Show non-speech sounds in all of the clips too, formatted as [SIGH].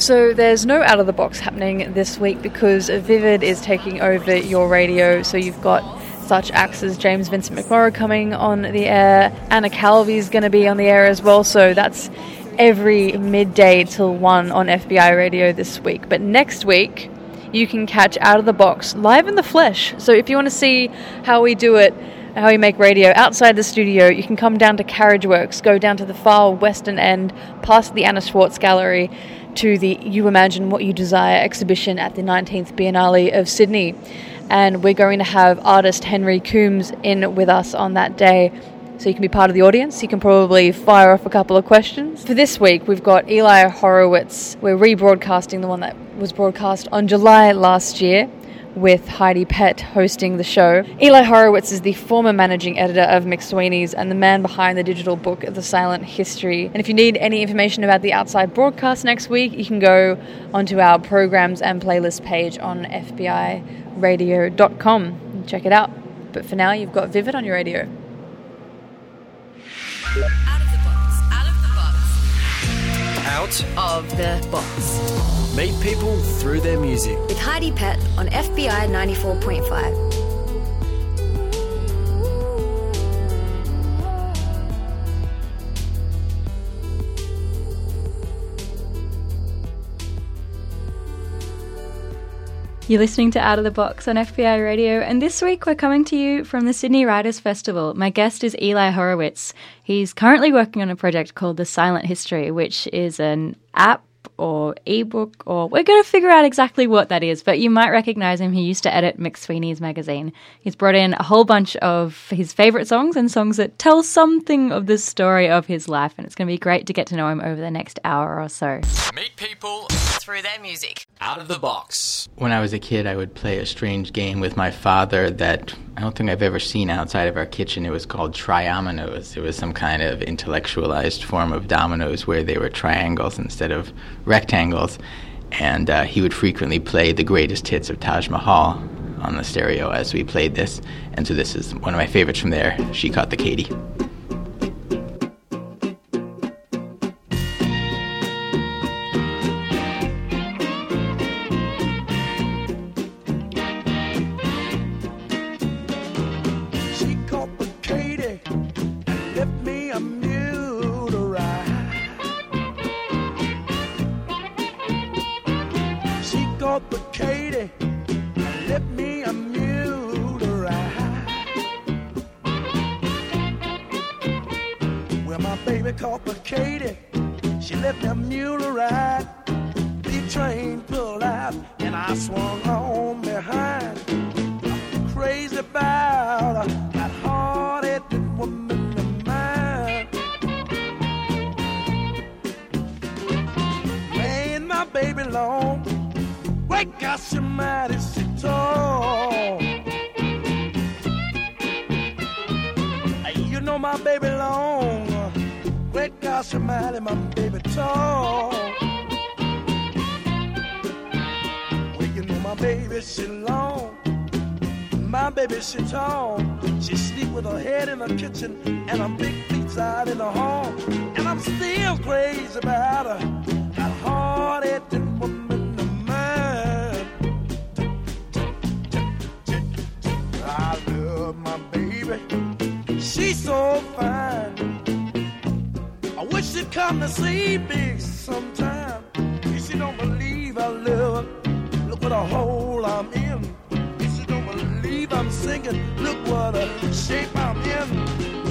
So there's no out of the box happening this week because Vivid is taking over your radio. So you've got such acts as James Vincent McMorrow coming on the air. Anna Calvi's going to be on the air as well. So that's every midday till 1 on FBI radio this week. But next week, you can catch Out of the Box live in the flesh. So if you want to see how we do it, how we make radio outside the studio, you can come down to Carriageworks, go down to the far western end, past the Anna Schwartz Gallery, to the You Imagine What You Desire exhibition at the 19th Biennale of Sydney. And we're going to have artist Henry Coombes in with us on that day. So you can be part of the audience. You can probably fire off a couple of questions. For this week, we've got Eli Horowitz. We're rebroadcasting the one that was broadcast on July last year with Heidi Pett hosting the show. Eli Horowitz is the former managing editor of McSweeney's and the man behind the digital book The Silent History. And if you need any information about the outside broadcast next week, you can go onto our programs and playlist page on FBIRadio.com. And check it out. But for now, you've got Vivid on your radio. Out of the box. Out of the box. Out. Of the box. Meet people through their music. With Heidi Pett on FBI 94.5. You're listening to Out of the Box on FBI Radio, and this week we're coming to you from the Sydney Writers Festival. My guest is Eli Horowitz. He's currently working on a project called The Silent History, which is an app or ebook, or we're going to figure out exactly what that is, but you might recognize him. He used to edit McSweeney's magazine. He's brought in a whole bunch of his favorite songs and songs that tell something of the story of his life, and it's going to be great to get to know him over the next hour or so. Meet people Through their music. out of the box. When I was a kid, I would play a strange game with my father that I don't think I've ever seen outside of our kitchen. It was called triominoes. It was some kind of intellectualized form of dominoes where they were triangles instead of rectangles. And uh, he would frequently play the greatest hits of Taj Mahal on the stereo as we played this. And so this is one of my favorites from there. She caught the Katy. Baby she long. My baby, she tall. She sleep with her head in the kitchen and her big feet out in the hall. And I'm still crazy about her. That hard-headed woman of mine. I love my baby. She's so fine. I wish she'd come to see me sometime. What a hole I'm in. If she don't believe I'm singing, look what a shape I'm in.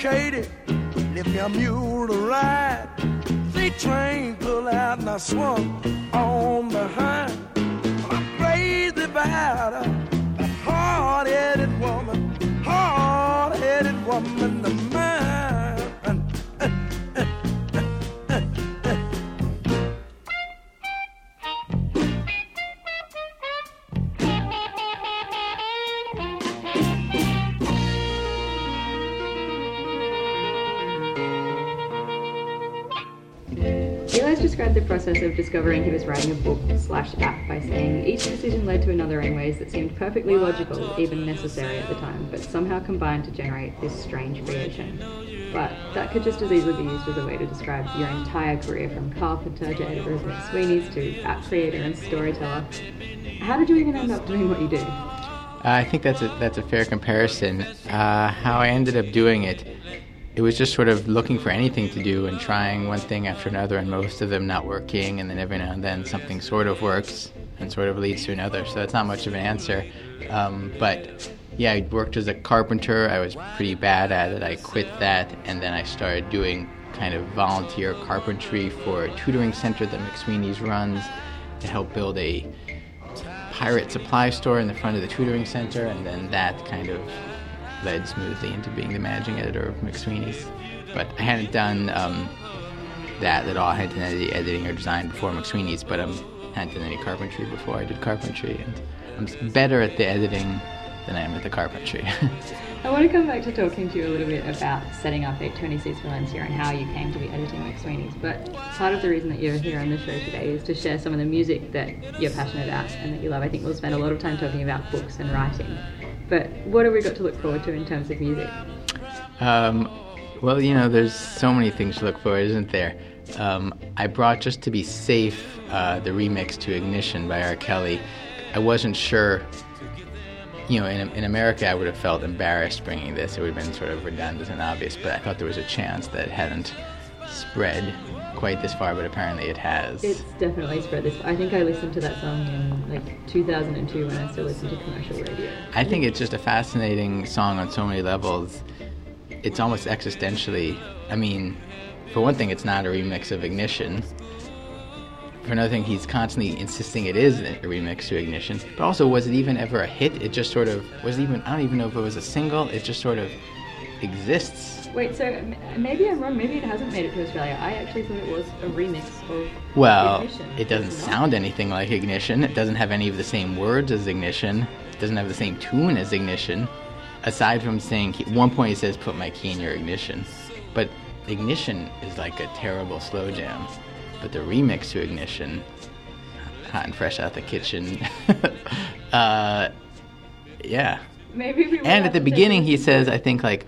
Katy, left me a mule to ride. The train pulled out and I swung on behind. I'm crazy about a hard-headed woman, hard-headed woman process of discovering he was writing a book slash app by saying each decision led to another in ways that seemed perfectly logical, even necessary at the time, but somehow combined to generate this strange creation. But that could just as easily be used as a way to describe your entire career from carpenter to editor of McSweeney's to app creator and storyteller. How did you even end up doing what you do? Uh, I think that's a that's a fair comparison. Uh, how I ended up doing it, it was just sort of looking for anything to do and trying one thing after another, and most of them not working, and then every now and then something sort of works and sort of leads to another. So that's not much of an answer. Um, but yeah, I worked as a carpenter. I was pretty bad at it. I quit that, and then I started doing kind of volunteer carpentry for a tutoring center that McSweeney's runs to help build a pirate supply store in the front of the tutoring center, and then that kind of led smoothly into being the managing editor of McSweeney's. But I hadn't done um, that at all. I hadn't done any editing or design before McSweeney's, but I um, hadn't done any carpentry before I did carpentry, and I'm better at the editing than I am at the carpentry. [LAUGHS] I want to come back to talking to you a little bit about setting up 826 Valencia and how you came to be editing McSweeney's. But part of the reason that you're here on the show today is to share some of the music that you're passionate about and that you love. I think we'll spend a lot of time talking about books and writing. But what have we got to look forward to in terms of music? Um, well, you know, there's so many things to look for, isn't there? Um, I brought just to be safe uh, the remix to Ignition by R. Kelly. I wasn't sure you know, in, in America, I would have felt embarrassed bringing this. It would have been sort of redundant and obvious, but I thought there was a chance that it hadn't spread quite this far, but apparently it has. It's definitely spread this. I think I listened to that song in like 2002 when I still listened to commercial radio. I think it's just a fascinating song on so many levels. It's almost existentially. I mean, for one thing, it's not a remix of Ignition for another thing, he's constantly insisting it is a remix to Ignition. But also, was it even ever a hit? It just sort of was it even. I don't even know if it was a single. It just sort of exists. Wait, so m- maybe I'm wrong. Maybe it hasn't made it to Australia. I actually thought it was a remix of Well, Ignition. it doesn't It's not. sound anything like Ignition. It doesn't have any of the same words as Ignition. It doesn't have the same tune as Ignition. Aside from saying, at one point he says, "Put my key in your ignition," but Ignition is like a terrible slow jam. But the remix to Ignition, hot and fresh out the kitchen, [LAUGHS] uh, yeah. Maybe we And have at the to take beginning, he says, I think like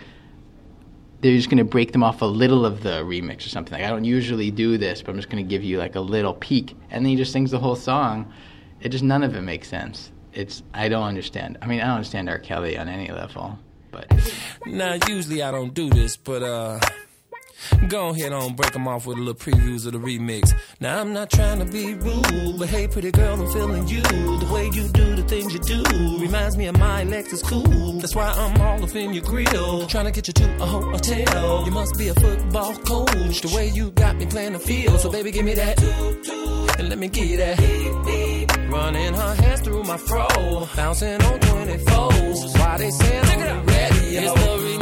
they're just gonna break them off a little of the remix or something. Like I don't usually do this, but I'm just gonna give you like a little peek, and then he just sings the whole song. It just none of it makes sense. It's I don't understand. I mean, I don't understand R. Kelly on any level, but Now, usually I don't do this, but uh, go ahead on break them off with a little previews of the remix. Now, I'm not trying to be rude, but hey, pretty girl, I'm feeling you. The way you do the things you do reminds me of my Lexus cool. That's why I'm all up in your grill, trying to get you to a hotel. You must be a football coach, the way you got me playing the field. So, baby, give me that, and let me give you that. Running her hands through my fro, bouncing on 24s. Why they saying I'm ready? It's the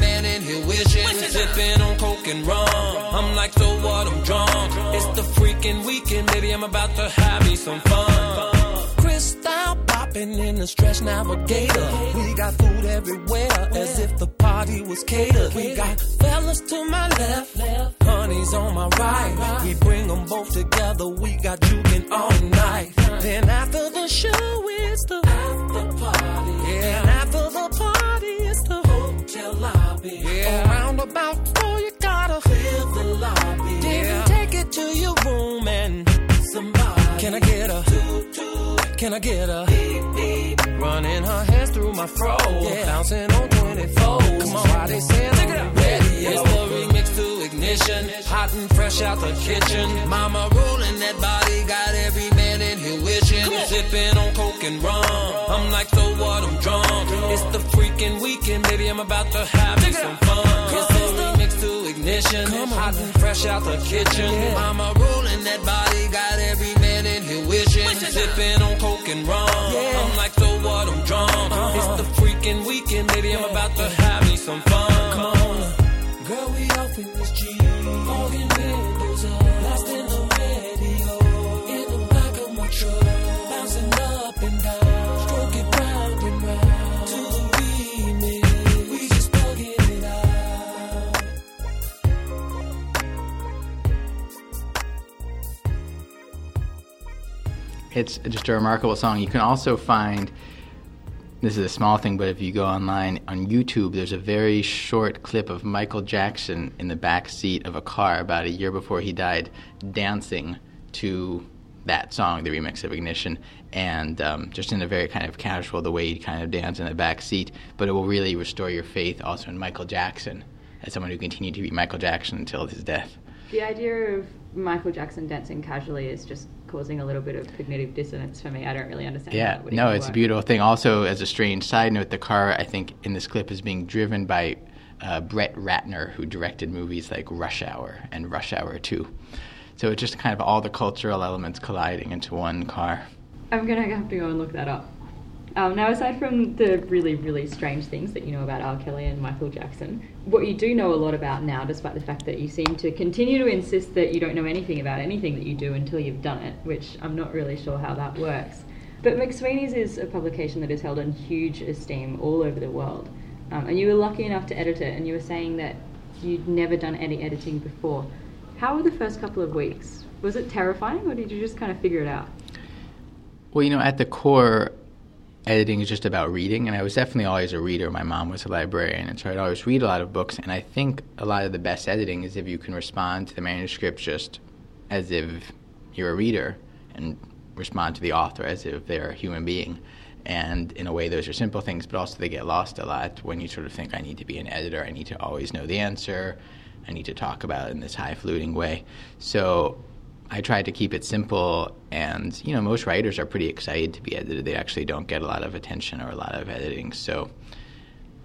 here wishing. Sipping on coke and rum. I'm like, so what? I'm drunk. It's the freaking weekend, baby. I'm about to have me some fun. Crystal popping in the stretch navigator. We got food everywhere, as if the party was catered. We got fellas to my left, honey's on my right. We bring them both together, we got juking all night. Then after the show, it's the after party. Yeah, about four, you gotta clear the lobby. Then take it to your room and somebody. Can I get a Can I get a Running her hands through my fro, yeah. bouncing on 24. Come on, why they saying Take it out. Ready, it's the remix to ignition, hot and fresh out the kitchen. Mama rolling that body, got every man in here wishing. Sipping on coke and rum. I'm like, what? I'm drunk. It's the freaking weekend, baby. I'm about to have me some fun. It's the remix to ignition, hot and fresh out the kitchen. Mama rolling that body, got every man in here wishing. Sipping on coke and rum. I'm like, so what? I'm drunk. Uh-huh. It's the freaking weekend, baby. I'm about to have me some fun. Come on. Girl, we off in this Jeep. Fogging windows up. Blasting the It's just a remarkable song. You can also find this is a small thing, but if you go online on YouTube, there's a very short clip of Michael Jackson in the back seat of a car about a year before he died, dancing to that song, the remix of Ignition, and um, just in a very kind of casual the way he kind of dance in the back seat. But it will really restore your faith also in Michael Jackson as someone who continued to be Michael Jackson until his death. The idea of Michael Jackson dancing casually is just causing a little bit of cognitive dissonance for me. I don't really understand. Yeah, that no, even it's a beautiful thing. Also, as a strange side note, the car I think in this clip is being driven by uh, Brett Ratner, who directed movies like Rush Hour and Rush Hour Two. So it's just kind of all the cultural elements colliding into one car. I'm gonna have to go and look that up. Um, now, aside from the really, really strange things that you know about R. Kelly and Michael Jackson, what you do know a lot about now, despite the fact that you seem to continue to insist that you don't know anything about anything that you do until you've done it, which I'm not really sure how that works. But McSweeney's is a publication that is held in huge esteem all over the world. Um, and you were lucky enough to edit it, and you were saying that you'd never done any editing before. How were the first couple of weeks? Was it terrifying, or did you just kind of figure it out? Well, you know, at the core, editing is just about reading, and I was definitely always a reader. My mom was a librarian, and so I'd always read a lot of books. And I think a lot of the best editing is if you can respond to the manuscript just as if you're a reader, and respond to the author as if they're a human being. And in a way, those are simple things, but also they get lost a lot when you sort of think, I need to be an editor, I need to always know the answer, I need to talk about it in this high fluting way. So I tried to keep it simple, and you know, most writers are pretty excited to be edited. They actually don't get a lot of attention or a lot of editing. So,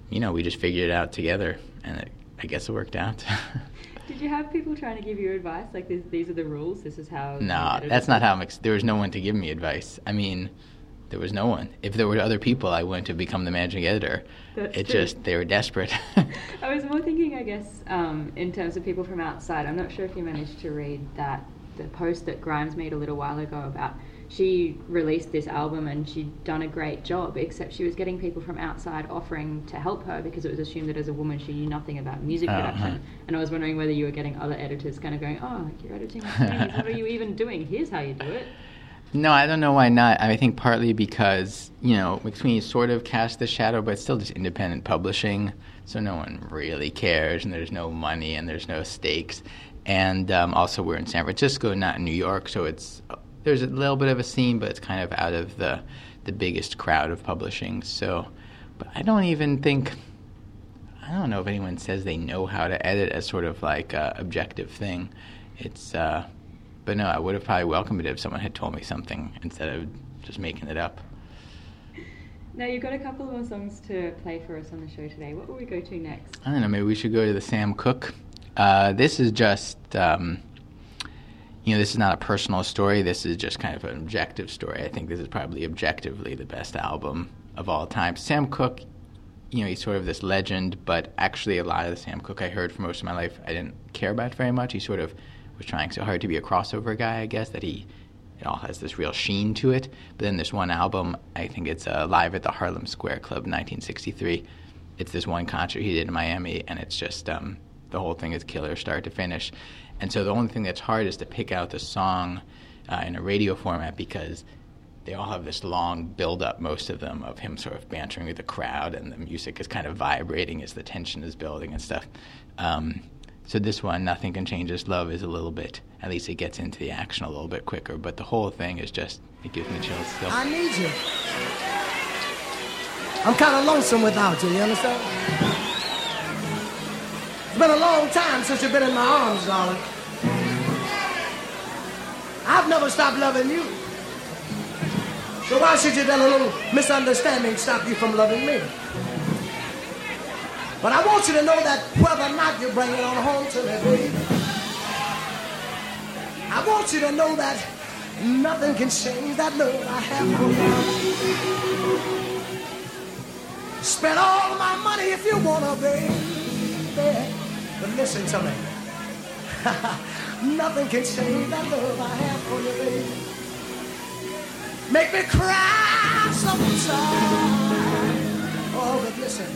you know, we just figured it out together, and it, I guess it worked out. [LAUGHS] Did you have people trying to give you advice? Like, this, these are the rules, this is how. no, that's not how I'm. Ex- there was no one to give me advice. I mean, there was no one. If there were other people, I wouldn't have become the managing editor. That's it true. just they were desperate. [LAUGHS] I was more thinking, I guess, um, in terms of people from outside. I'm not sure if you managed to read that the post that Grimes made a little while ago about she released this album and she'd done a great job, except she was getting people from outside offering to help her because it was assumed that as a woman she knew nothing about music Uh-huh. production. And I was wondering whether you were getting other editors kind of going, "Oh, you're editing. [LAUGHS] What are you even doing? Here's how you do it." No, I don't know why not. I think partly because, you know, McSweeney sort of cast the shadow, but it's still just independent publishing, so no one really cares, and there's no money, and there's no stakes. And um, also, we're in San Francisco, not in New York, so it's there's a little bit of a scene, but it's kind of out of the the biggest crowd of publishing. So, but I don't even think I don't know if anyone says they know how to edit as sort of like a objective thing. It's uh, but no, I would have probably welcomed it if someone had told me something instead of just making it up. Now you've got a couple more songs to play for us on the show today. What will we go to next? I don't know. Maybe we should go to the Sam Cooke. Uh, this is just, um, you know, this is not a personal story. This is just kind of an objective story. I think this is probably objectively the best album of all time. Sam Cooke, you know, he's sort of this legend, but actually, a lot of the Sam Cooke I heard for most of my life, I didn't care about very much. He sort of was trying so hard to be a crossover guy, I guess, that he it all has this real sheen to it. But then this one album, I think it's uh, live at the Harlem Square Club, 1963. It's this one concert he did in Miami, and it's just um, the whole thing is killer, start to finish. And so the only thing that's hard is to pick out the song uh, in a radio format because they all have this long build up, most of them, of him sort of bantering with the crowd, and the music is kind of vibrating as the tension is building and stuff. Um, so this one, Nothing Can Change This Love, is a little bit, at least it gets into the action a little bit quicker, but the whole thing is just, it gives me chills still. I need you. I'm kind of lonesome without you, you understand? It's been a long time since you've been in my arms, darling. I've never stopped loving you. So why should you let a little misunderstanding stop you from loving me? But I want you to know that whether or not you bring it on home to me, baby, I want you to know that nothing can change that love I have for you. Spend all my money if you wanna, baby. But listen to me. [LAUGHS] nothing can change that love I have for you, baby. Make me cry sometimes. Oh, but listen.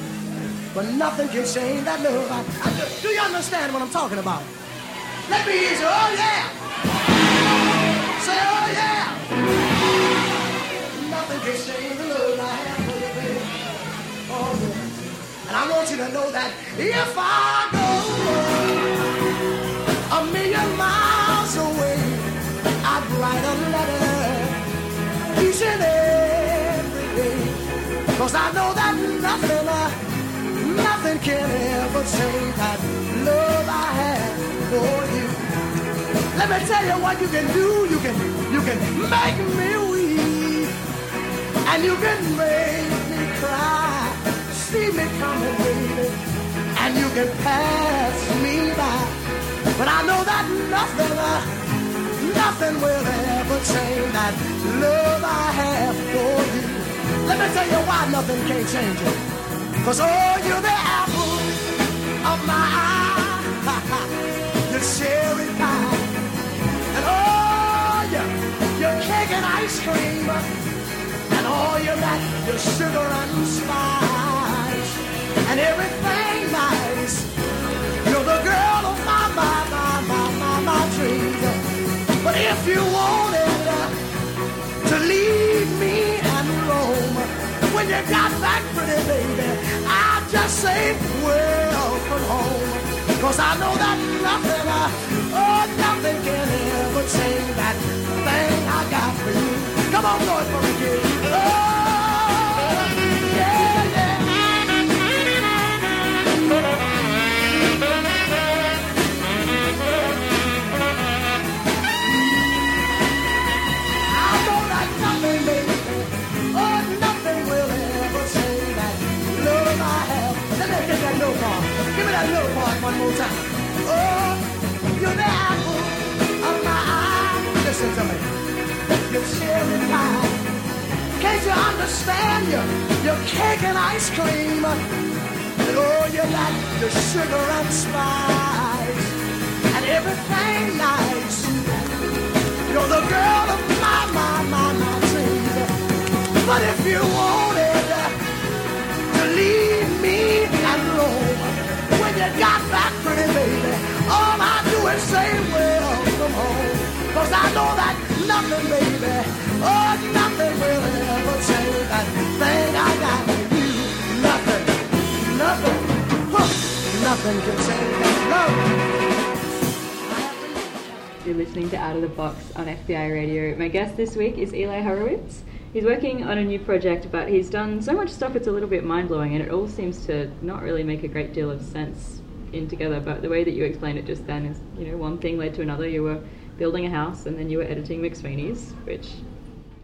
But nothing can change that love. I, I, do, do you understand what I'm talking about? Let me hear you. Oh, yeah. Say, oh, yeah. Nothing can change the love I have for you, baby. Oh, yeah. And I want you to know that if I go Cause I know that nothing, uh, nothing can ever change that love I have for you. Let me tell you what you can do. You can, you can make me weep. And you can make me cry. See me coming, baby. And you can pass me by. But I know that nothing, uh, nothing will ever change that love I have for you. Let me tell you why nothing can change it. Cause oh, you're the apple of my eye. [LAUGHS] Your cherry pie. And oh, you you're cake and ice cream. And oh, all you got, your sugar and spice. And everything you got back, pretty baby, I'll just say welcome home. Cause I know that nothing, uh, oh, nothing can ever change that thing I got for you. Come on, it for me. Oh, one more time. Oh, you're the apple of my eye. Listen to me. Your cherry pie. Can't you understand you? Your cake and ice cream. And oh, you like the sugar and spice. And everything nice. You're the girl of my, my, my, my dreams. But if you wanted to leave me you got back, pretty baby, oh, all I do is say welcome home. Cause I know that nothing, baby, oh, nothing will ever change that thing I got for you. Nothing, nothing, huh, nothing can change that love. You're listening to Out of the Box on FBI Radio. My guest this week is Eli Horowitz. He's working on a new project, but he's done so much stuff it's a little bit mind blowing, and it all seems to not really make a great deal of sense in together. But the way that you explained it just then is, you know, one thing led to another. You were building a house, and then you were editing McSweeney's, which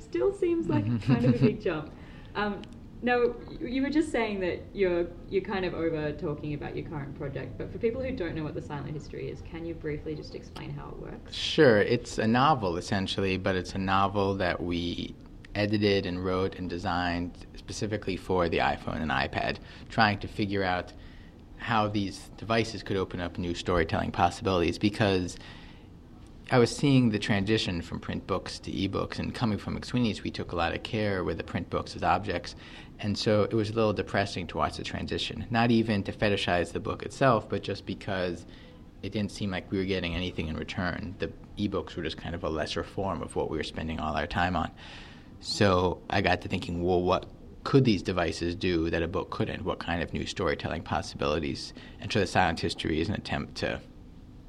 still seems like [LAUGHS] kind of a big jump. Um, no, you you were just saying that you're you're kind of over talking about your current project, but for people who don't know what the silent history is, can you briefly just explain how it works? Sure, it's a novel essentially, but it's a novel that we edited and wrote and designed specifically for the iPhone and iPad, trying to figure out how these devices could open up new storytelling possibilities because I was seeing the transition from print books to ebooks, and coming from McSweeney's, we took a lot of care with the print books as objects, and so it was a little depressing to watch the transition. Not even to fetishize the book itself, but just because it didn't seem like we were getting anything in return. The ebooks were just kind of a lesser form of what we were spending all our time on. So I got to thinking, well, what could these devices do that a book couldn't? What kind of new storytelling possibilities? And so the silent history is an attempt to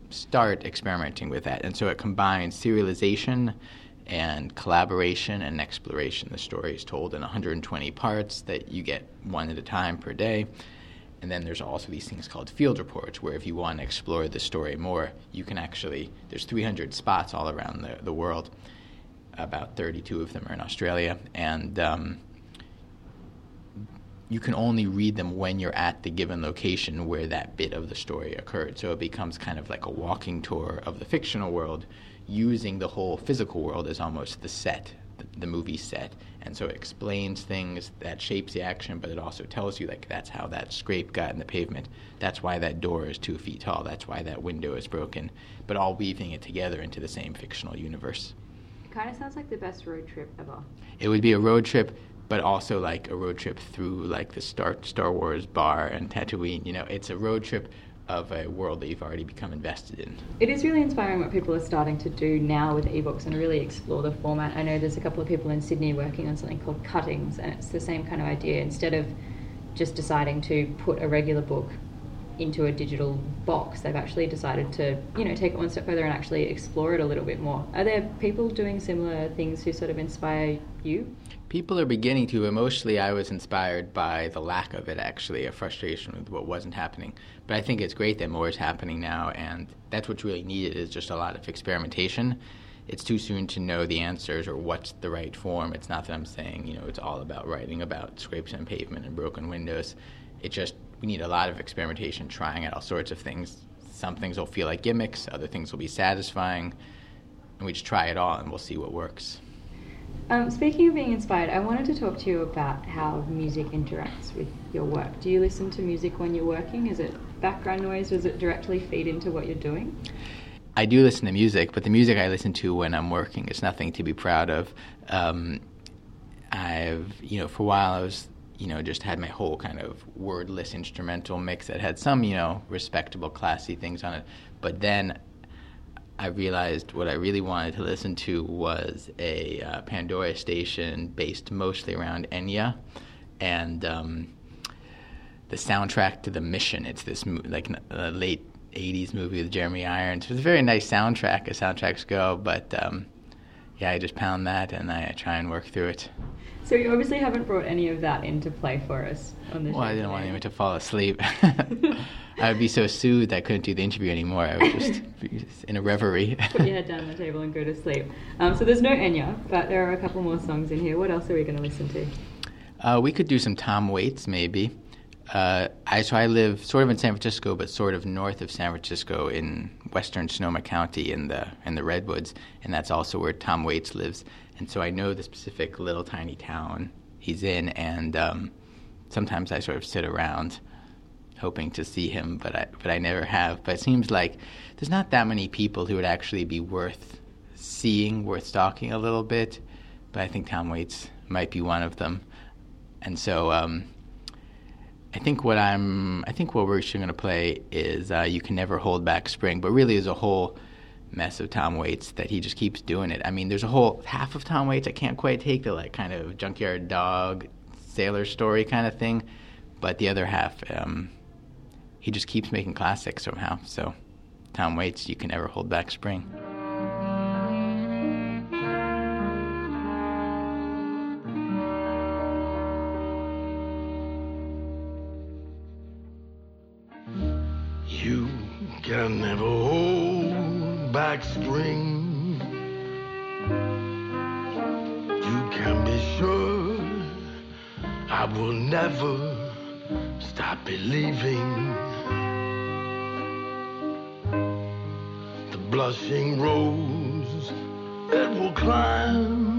start experimenting with that. And so it combines serialization and collaboration and exploration. The story is told in 120 parts that you get one at a time per day. And then there's also these things called field reports, where if you want to explore the story more, you can actually, there's 300 spots all around the, the world. About 32 of them are in Australia. And um, you can only read them when you're at the given location where that bit of the story occurred. So it becomes kind of like a walking tour of the fictional world, using the whole physical world as almost the set, the, the movie set. And so it explains things that shapes the action, but it also tells you like that's how that scrape got in the pavement. That's why that door is two feet tall. That's why that window is broken. But all weaving it together into the same fictional universe. It kind of sounds like the best road trip ever. It would be a road trip but also like a road trip through like the Star Star Wars bar and Tatooine. You know, it's a road trip of a world that you've already become invested in. It is really inspiring what people are starting to do now with ebooks and really explore the format. I know there's a couple of people in Sydney working on something called cuttings, and it's the same kind of idea. Instead of just deciding to put a regular book into a digital box, they've actually decided to, you know, take it one step further and actually explore it a little bit more. Are there people doing similar things who sort of inspire you? People are beginning to. Emotionally, I was inspired by the lack of it, actually, a frustration with what wasn't happening. But I think it's great that more is happening now, and that's what's really needed is just a lot of experimentation. It's too soon to know the answers or what's the right form. It's not that I'm saying, you know, it's all about writing about scrapes on pavement and broken windows. It just, we need a lot of experimentation, trying out all sorts of things. Some things will feel like gimmicks, other things will be satisfying, and we just try it all and we'll see what works. Um, speaking of being inspired, I wanted to talk to you about how music interacts with your work. Do you listen to music when you're working? Is it background noise? Does it directly feed into what you're doing? I do listen to music, but the music I listen to when I'm working is nothing to be proud of. Um, I've, you know, for a while I was, you know, just had my whole kind of wordless instrumental mix that had some, you know, respectable, classy things on it. But then I realized what I really wanted to listen to was a uh, Pandora station based mostly around Enya, and um, the soundtrack to The Mission. It's this like a late '80s movie with Jeremy Irons. It's a very nice soundtrack as soundtracks go, but um, yeah, I just pound that and I try and work through it. So you obviously haven't brought any of that into play for us on the Well, show. I didn't want today. anyone to fall asleep. [LAUGHS] I would be so soothed I couldn't do the interview anymore. I would just [LAUGHS] be in a reverie. Put your head down on the table and go to sleep. Um, so there's no Enya, but there are a couple more songs in here. What else are we going to listen to? Uh, we could do some Tom Waits, maybe. Uh, I so I live sort of in San Francisco, but sort of north of San Francisco in western Sonoma County in the in the redwoods, and that's also where Tom Waits lives. And so I know the specific little tiny town he's in, and um, sometimes I sort of sit around hoping to see him, but I but I never have. But it seems like there's not that many people who would actually be worth seeing, worth stalking a little bit. But I think Tom Waits might be one of them, and so. Um, I think what I'm, I think what we're actually going to play is uh, "You Can Never Hold Back Spring," but really is a whole mess of Tom Waits that he just keeps doing it. I mean, there's a whole half of Tom Waits I can't quite take the like kind of junkyard dog, sailor story kind of thing, but the other half, um, he just keeps making classics somehow. So, Tom Waits, "You Can Never Hold Back Spring." Can never hold back spring. You can be sure I will never stop believing. The blushing rose it will climb.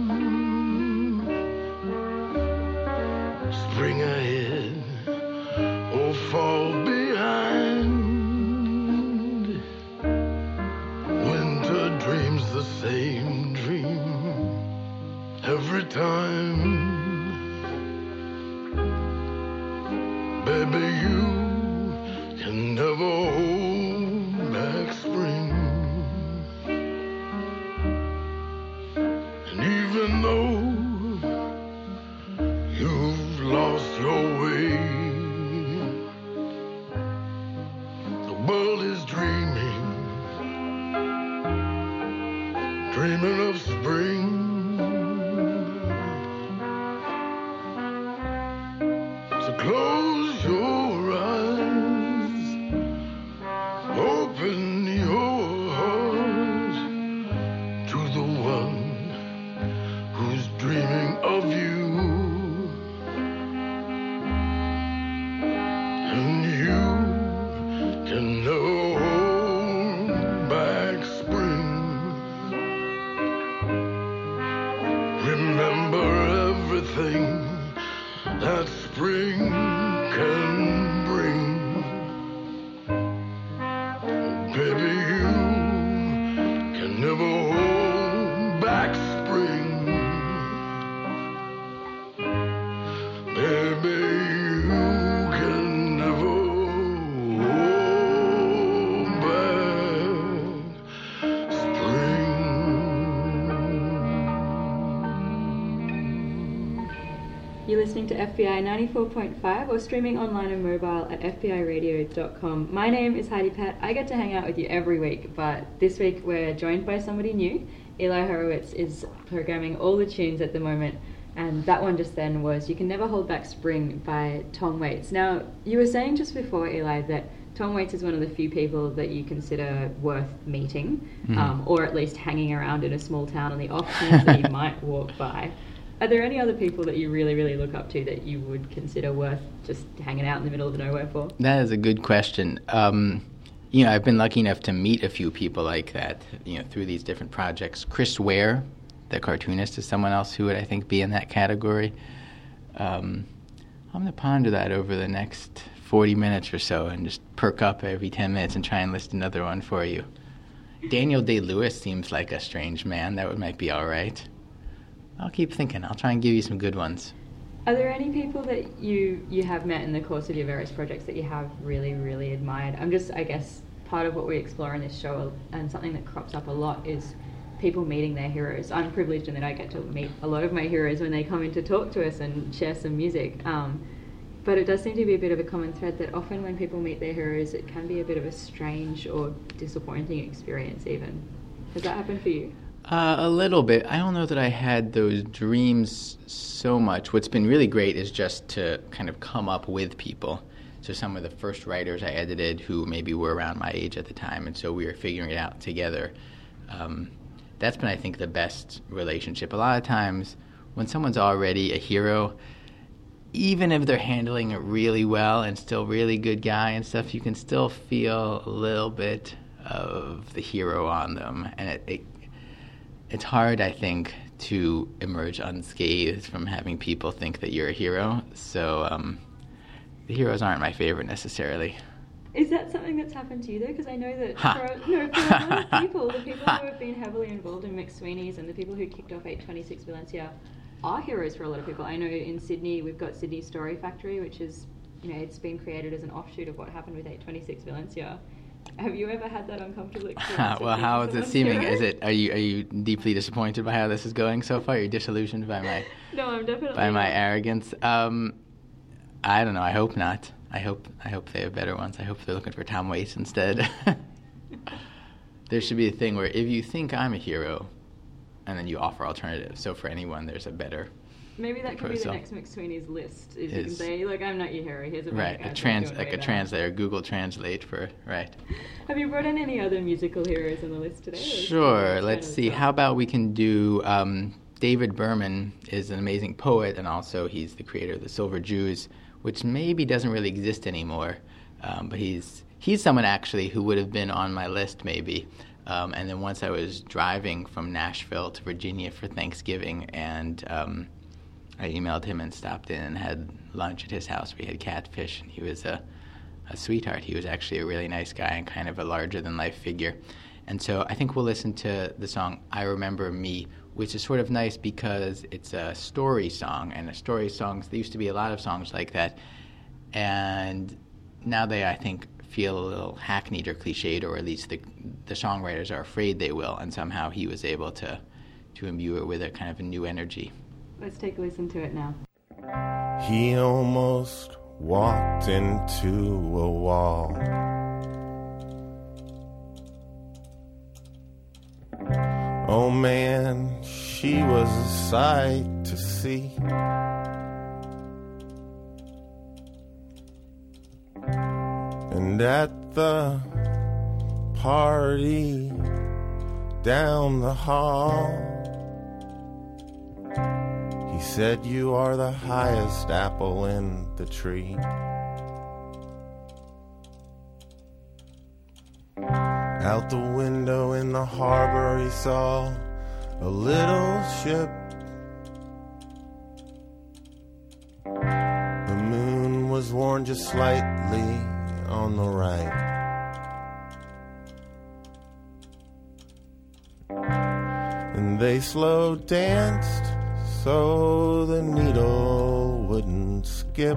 Spring ahead or fall time. To FBI 94.5 or streaming online and mobile at FBIRadio.com. My name is Heidi Pett. I get to hang out with you every week, but this week we're joined by somebody new. Eli Horowitz is programming all the tunes at the moment, and that one just then was You Can Never Hold Back Spring by Tom Waits. Now, you were saying just before, Eli, that Tom Waits is one of the few people that you consider worth meeting, um, or at least hanging around in a small town on the off chance that you [LAUGHS] might walk by. Are there any other people that you really, really look up to that you would consider worth just hanging out in the middle of nowhere for? That is a good question. Um, you know, I've been lucky enough to meet a few people like that, you know, through these different projects. Chris Ware, the cartoonist, is someone else who would, I think, be in that category. Um, I'm going to ponder that over the next 40 minutes or so and just perk up every 10 minutes and try and list another one for you. Daniel Day Lewis seems like a strange man. That would might be all right. I'll keep thinking. I'll try and give you some good ones. Are there any people that you you have met in the course of your various projects that you have really, really admired? I'm just, I guess, part of what we explore in this show and something that crops up a lot is people meeting their heroes. I'm privileged in that I get to meet a lot of my heroes when they come in to talk to us and share some music. Um, but it does seem to be a bit of a common thread that often when people meet their heroes, it can be a bit of a strange or disappointing experience, even. Has that happened for you? Uh, a little bit. I don't know that I had those dreams so much. What's been really great is just to kind of come up with people. So some of the first writers I edited who maybe were around my age at the time, and so we were figuring it out together. Um, that's been, I think, the best relationship. A lot of times, when someone's already a hero, even if they're handling it really well and still really good guy and stuff, you can still feel a little bit of the hero on them, and it, it it's hard, I think, to emerge unscathed from having people think that you're a hero. So um, the heroes aren't my favorite necessarily. Is that something that's happened to you though? Because I know that Ha. for no, for a lot of [LAUGHS] people, the people who have been heavily involved in McSweeney's and the people who kicked off 826 Valencia are heroes for a lot of people. I know in Sydney we've got Sydney Story Factory, which is, you know, it's been created as an offshoot of what happened with 826 Valencia. Have you ever had that uncomfortable [LAUGHS] experience? well, how is it seeming? Is it are you are you deeply disappointed by how this is going so far? You're disillusioned by my [LAUGHS] No, I'm definitely. by my arrogance. Um, I don't know. I hope not. I hope I hope they have better ones. I hope they're looking for Tom Waits instead. [LAUGHS] there should be a thing where if you think I'm a hero, and then you offer alternatives. So for anyone, there's a better Maybe that could be the next McSweeney's list. Is, you can say, look, I'm not your hero. Here's a right a trans like a better." translator. Google Translate for right. Have you brought in any other musical heroes on the list today? or is it Sure. Let's see. How about we can do um, David Berman is an amazing poet, and also he's the creator of the Silver Jews, which maybe doesn't really exist anymore. Um, but he's he's someone actually who would have been on my list maybe. Um, and then once I was driving from Nashville to Virginia for Thanksgiving, and um, I emailed him and stopped in and had lunch at his house. We had catfish, and he was a, a sweetheart. He was actually a really nice guy and kind of a larger than life figure. And so I think we'll listen to the song I Remember Me, which is sort of nice because it's a story song. And a story songs, there used to be a lot of songs like that. And now they, I think, feel a little hackneyed or cliched, or at least the, the songwriters are afraid they will. And somehow he was able to, to imbue it with a kind of a new energy. Let's take a listen to it now. He almost walked into a wall. Oh man, she was a sight to see. And at the party down the hall, he said, You are the highest apple in the tree. Out the window in the harbor, he saw a little ship. The moon was worn just slightly on the right. And they slow danced so the needle wouldn't skip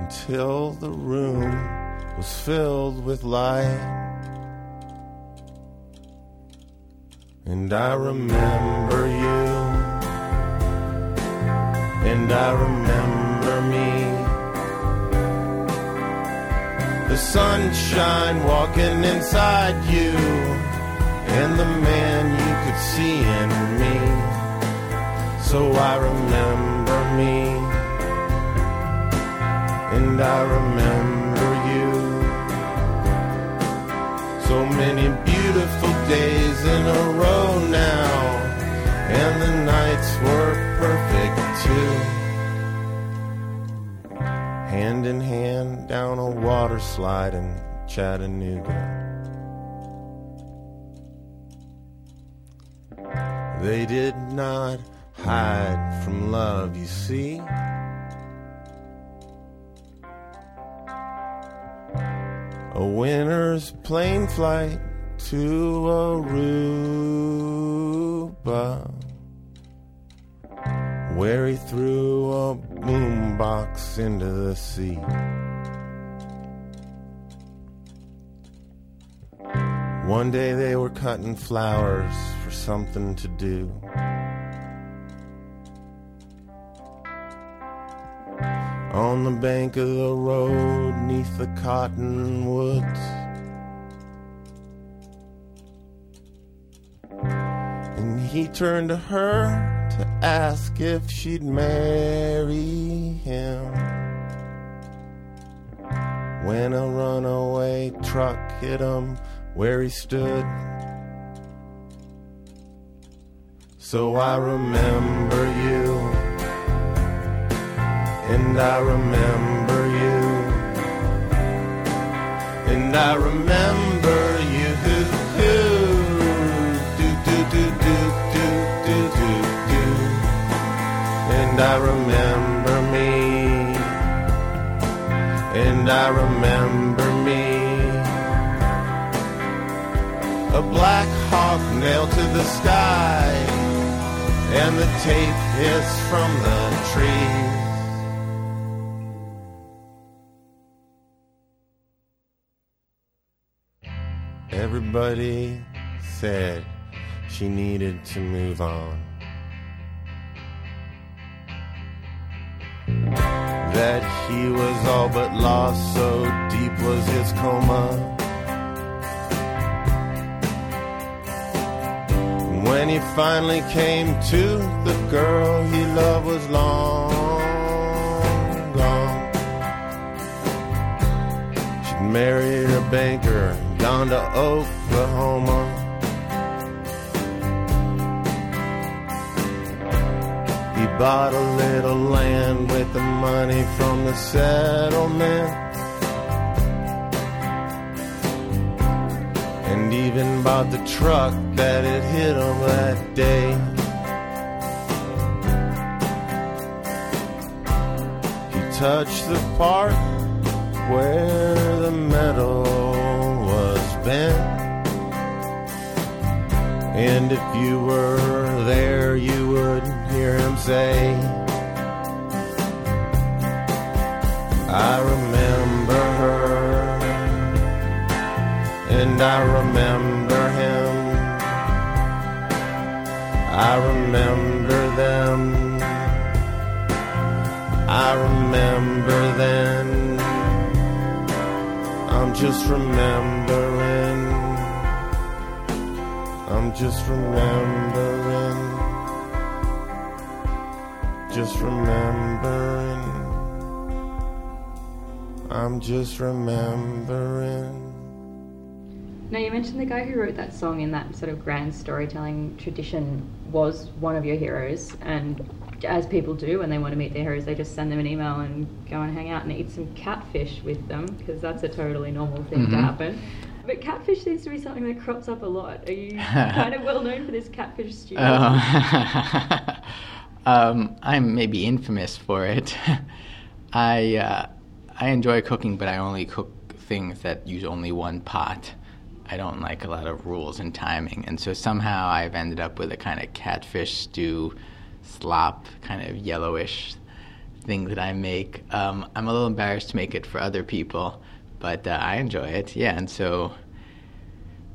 until the room was filled with light. And I remember you, and I remember me. The sunshine walking inside you, and the man you could see in me. So I remember me, and I remember you. So many beautiful days in a row now, and the nights were perfect too. Hand in hand down a water slide in Chattanooga. They did not hide from love, you see. A winter's plane flight to Aruba, where he threw a boombox into the sea. One day they were cutting flowers something to do. On the bank of the road, neath the cottonwoods. And he turned to her to ask if she'd marry him. When a runaway truck hit him where he stood. So I remember you, and I remember you, and I remember you. Do do do do do do do do, and I remember me, and I remember me. A black hawk nailed to the sky, and the tape hissed from the trees. Everybody said she needed to move on. That he was all but lost, so deep was his coma. When he finally came to, the girl he loved was long gone. She'd married a banker, gone to Oklahoma. He bought a little land with the money from the settlement. And even bought the truck that had hit him that day. He touched the part where the metal was bent. And if you were there, you would hear him say, I remember and I remember him. I remember them. I remember then. I'm just remembering. I'm just remembering. Just remembering. I'm just remembering. Now, you mentioned the guy who wrote that song in that sort of grand storytelling tradition was one of your heroes, and as people do when they want to meet their heroes, they just send them an email and go and hang out and eat some catfish with them because that's a totally normal thing to Mhm. happen. But catfish seems to be something that crops up a lot. Are you [LAUGHS] kind of well known for this catfish stew? Oh. [LAUGHS] um, I'm maybe infamous for it. [LAUGHS] I uh, I enjoy cooking, but I only cook things that use only one pot. I don't like a lot of rules and timing, and so somehow I've ended up with a kind of catfish stew, slop, kind of yellowish thing that I make. Um, I'm a little embarrassed to make it for other people, but uh, I enjoy it. Yeah, and so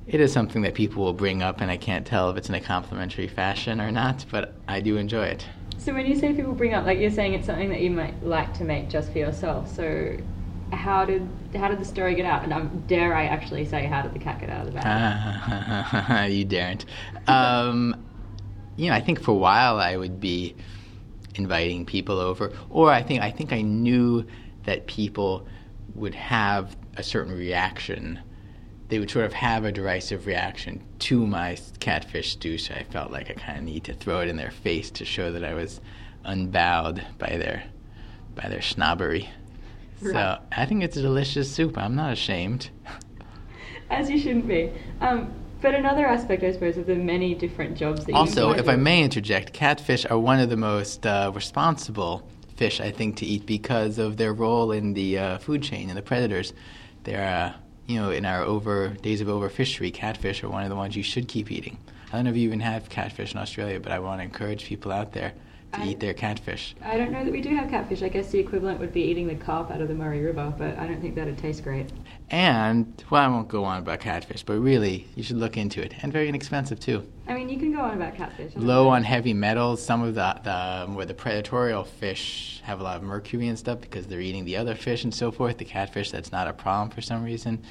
it is something that people will bring up, and I can't tell if it's in a complimentary fashion or not, but I do enjoy it. So when you say people bring up, like you're saying, it's something that you might like to make just for yourself. So how did how did the story get out? And um, dare I actually say, how did the cat get out of the bag? [LAUGHS] you daren't. Um, you know, I think for a while I would be inviting people over, or I think I think I knew that people would have a certain reaction. They would sort of have a derisive reaction to my catfish stew, so I felt like I kind of need to throw it in their face to show that I was unbowed by their by their snobbery. So I think it's a delicious soup. I'm not ashamed. [LAUGHS] As you shouldn't be. Um, but another aspect, I suppose, of the many different jobs that Also, if I may interject, catfish are one of the most uh, responsible fish, I think, to eat because of their role in the uh, food chain and the predators. They're, uh, you know, in our over days of overfishery, catfish are one of the ones you should keep eating. I don't know if you even have catfish in Australia, but I want to encourage people out there I- eat their catfish. I don't know that we do have catfish. I guess the equivalent would be eating the carp out of the Murray River, but I don't think that'd taste great. And, well, I won't go on about catfish, but really, you should look into it. And very inexpensive, too. I mean, you can go on about catfish. Low on heavy metals. Some of the, the where the predatorial fish have a lot of mercury and stuff because they're eating the other fish and so forth. The catfish, that's not a problem for some reason.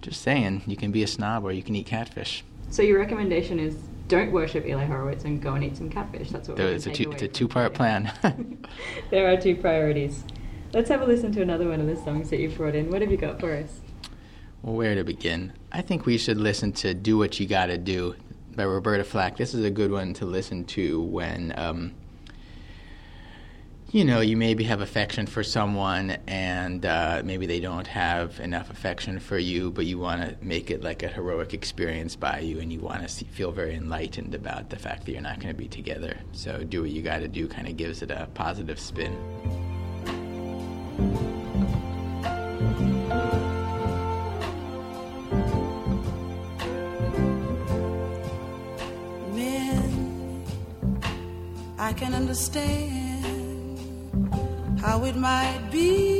Just saying, you can be a snob or you can eat catfish. So your recommendation is don't worship Eli Horowitz and go and eat some catfish. That's what So we're it's a two, it's a two-part plan. [LAUGHS] [LAUGHS] There are two priorities. Let's have a listen to another one of the songs that you've brought in. What have you got for us? well, where to begin? I think we should listen to "Do What You Gotta Do" by Roberta Flack. This is a good one to listen to when. Um, you know, you maybe have affection for someone and uh, maybe they don't have enough affection for you, but you want to make it like a heroic experience by you and you want to feel very enlightened about the fact that you're not going to be together. So, do what you got to do kind of gives it a positive spin. men, I can understand how it might be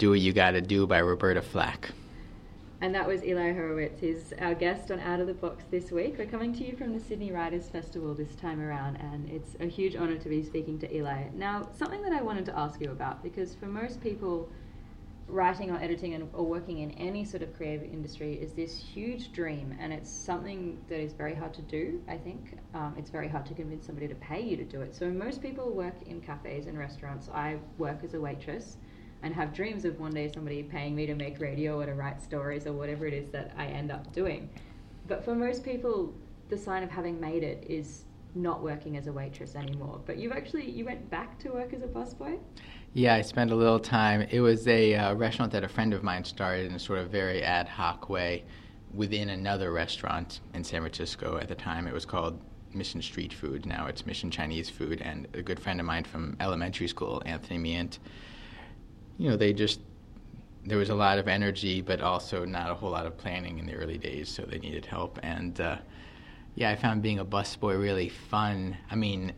Do What You Gotta Do by Roberta Flack. And that was Eli Horowitz. He's our guest on Out of the Box this week. We're coming to you from the Sydney Writers Festival this time around, and it's a huge honour to be speaking to Eli. Now, something that I wanted to ask you about, because for most people, writing or editing and, or working in any sort of creative industry is this huge dream, and it's something that is very hard to do. I think um, it's very hard to convince somebody to pay you to do it. So most people work in cafes and restaurants. I work as a waitress and have dreams of one day somebody paying me to make radio or to write stories or whatever it is that I end up doing. But for most people, the sign of having made it is not working as a waitress anymore. But you've actually you went back to work as a busboy. Yeah, I spent a little time. It was a uh, restaurant that a friend of mine started in a sort of very ad hoc way within another restaurant in San Francisco at the time. It was called Mission Street Food. Now it's Mission Chinese Food. And a good friend of mine from elementary school, Anthony Myint, you know, they just there was a lot of energy, but also not a whole lot of planning in the early days, so they needed help. And uh, yeah, I found being a busboy really fun. I mean,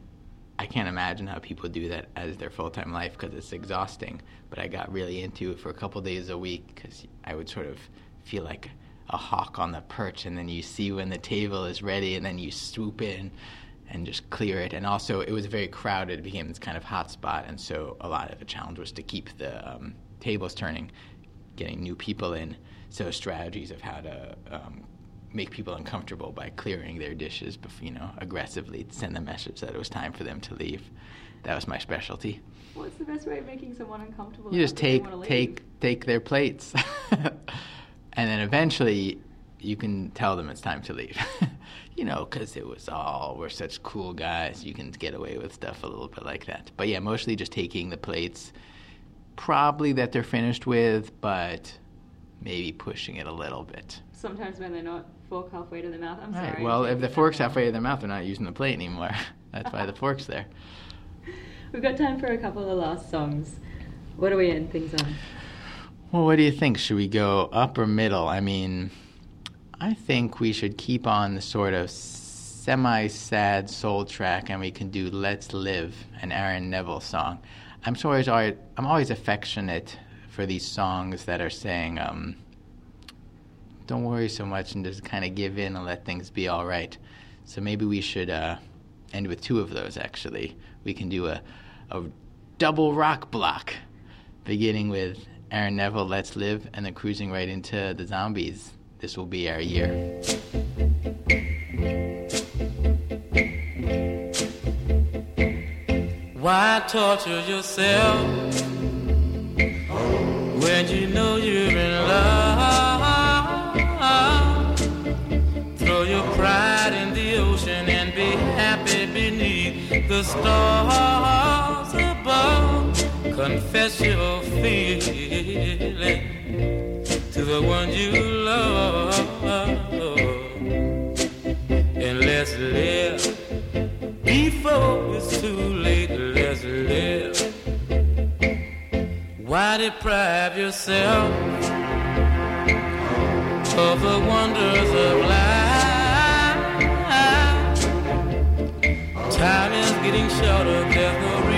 I can't imagine how people do that as their full time life because it's exhausting. But I got really into it for a couple days a week because I would sort of feel like a hawk on the perch, and then you see when the table is ready, and then you swoop in and just clear it. And also, it was very crowded; it became this kind of hot spot, and so a lot of the challenge was to keep the um, tables turning, getting new people in. So strategies of how to um, make people uncomfortable by clearing their dishes, before, you know, aggressively send the message that it was time for them to leave. That was my specialty. What's the best way of making someone uncomfortable? You just enough that they take take take their plates, [LAUGHS] and then eventually you can tell them it's time to leave. [LAUGHS] you know, because it was all we're such cool guys. You can get away with stuff a little bit like that. But yeah, mostly just taking the plates, probably that they're finished with, but maybe pushing it a little bit. Sometimes when they're not fork halfway to the mouth. I'm Right. sorry. Well, if the fork's halfway to their mouth, they're not using the plate anymore. [LAUGHS] That's why the [LAUGHS] fork's there. We've got time for a couple of last songs. What do we end things on? Well, what do you think? Should we go up or middle? I mean, I think we should keep on the sort of semi sad soul track and we can do Let's Live, an Aaron Neville song. I'm always, I'm always affectionate for these songs that are saying, um, don't worry so much and just kind of give in and let things be all right. So maybe we should uh, end with two of those, actually. We can do a, a double rock block, beginning with Aaron Neville, Let's Live, and then cruising right into the zombies. This will be our year. Why torture yourself when you know you're in love? Throw your pride in the ocean and be happy beneath the stars above. Confess your feeling to the one you love, and let's live before it's too late. Let's live. Why deprive yourself of the wonders of life? Time is getting shorter. There's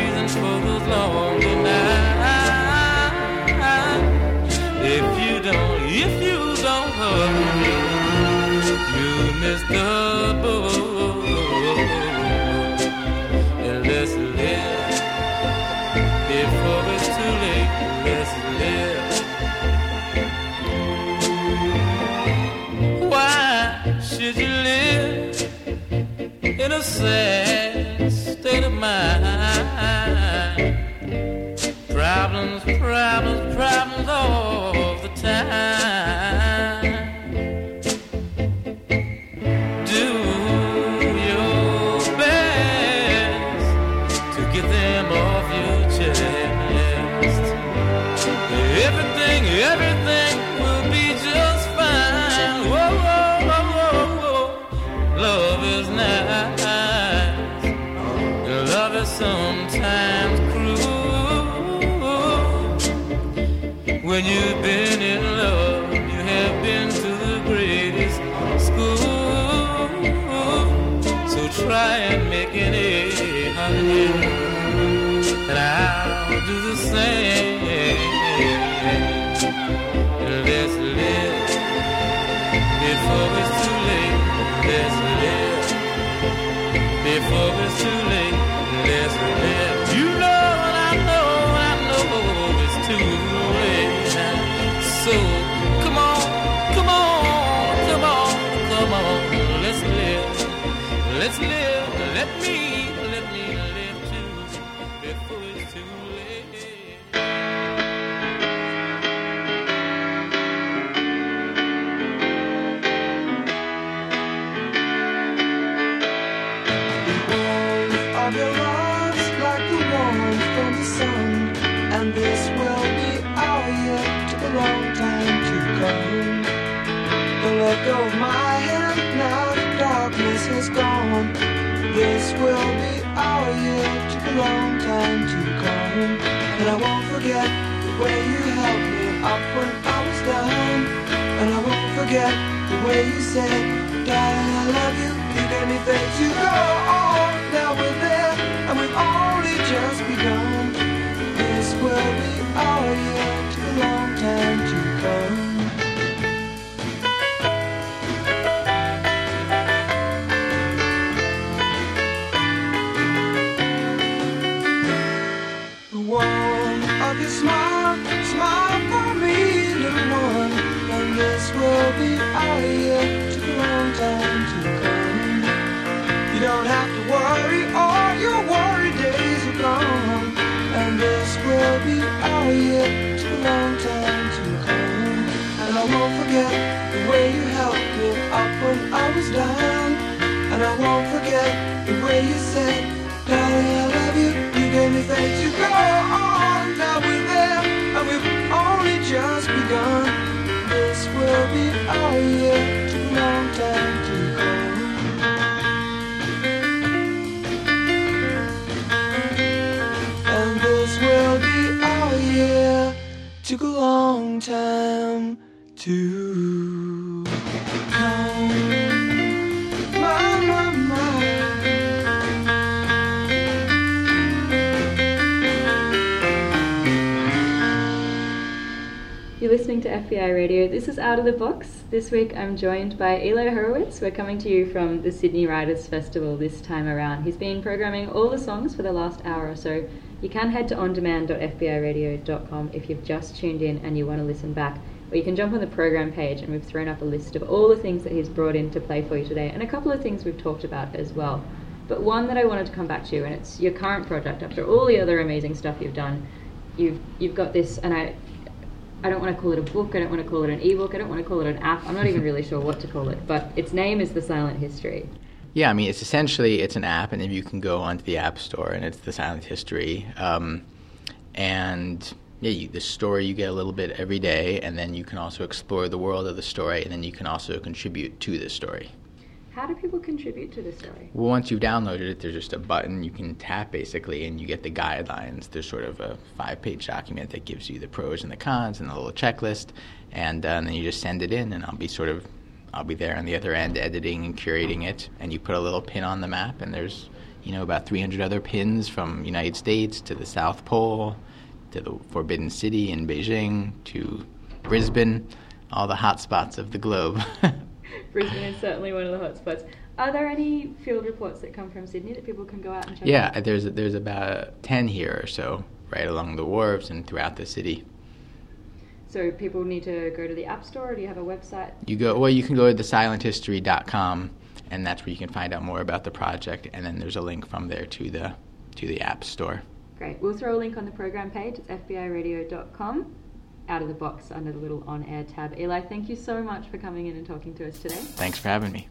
you miss the boat. Let's live before it's too late. Let's live. Why should you live in a sad try and make any honey, and I'll do the same. Let's live before it's too late. Let's live before it's too late. Let's live. You know, and I know, I know it's too late. So. Let's live. Let me, let me live too before it's too late. I'll be lost like the warmth from the sun, and this will be our a long time to come. Let go of my. The darkness is gone. This will be our year. Took a long time to come, and I won't forget the way you helped me up when I was down, and I won't forget the way you said, "Darling, I love you." You gave me faith to go on. Now we're there, and we've only just begun. This will be our year. Took a long time to come. Said, darling, I love you. You gave me faith to go on. Now we're there, and we've only just begun. This will be our year. Long time to come. And this will be our year. Took a long time to listening to FBi Radio. This is Out of the Box. This week I'm joined by Eli Horowitz. We're coming to you from the Sydney Writers Festival this time around. He's been programming all the songs for the last hour or so. You can head to ondemand.fbiradio.com if you've just tuned in and you want to listen back. Or you can jump on the program page and we've thrown up a list of all the things that he's brought in to play for you today and a couple of things we've talked about as well. But one that I wanted to come back to, and it's your current project after all the other amazing stuff you've done. You've you've got this, and I I don't want to call it a book. I don't want to call it an ebook. I don't want to call it an app. I'm not even really sure what to call it. But its name is The Silent History. Yeah, I mean, it's essentially it's an app, and then you can go onto the App Store, and it's the Silent History. Um, and yeah, you, the story you get a little bit every day, and then you can also explore the world of the story, and then you can also contribute to the story. How do people contribute to the story? Well, once you've downloaded it, there's just a button you can tap basically, and you get the guidelines. There's sort of a five page document that gives you the pros and the cons and a little checklist, and, uh, and then you just send it in, and I'll be sort of I'll be there on the other end editing and curating it, and you put a little pin on the map, and there's you know about 300 other pins from United States to the South Pole to the Forbidden City in Beijing to Brisbane, all the hot spots of the globe. [LAUGHS] Brisbane is certainly one of the hotspots. Are there any field reports that come from Sydney that people can go out and check Yeah, out? there's there's about ten here or so, right along the wharves and throughout the city. So people need to go to the App Store, or do you have a website? You go well, you can go to thesilenthistory.com, and that's where you can find out more about the project. And then there's a link from there to the to the App Store. Great. We'll throw a link on the program page. It's fbiradio.com. Out of the box under the little on air tab. Eli, thank you so much for coming in and talking to us today. Thanks for having me.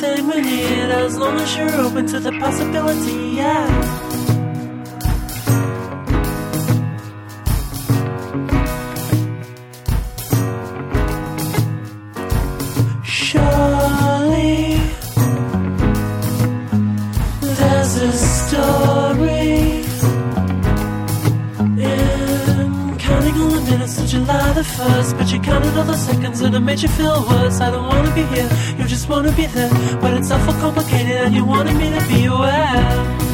We need as long as you're open to the possibility, yeah. first, but you counted all the seconds and it made you feel worse. I don't wanna be here, you just wanna be there, but it's awful complicated and you wanted me to be aware.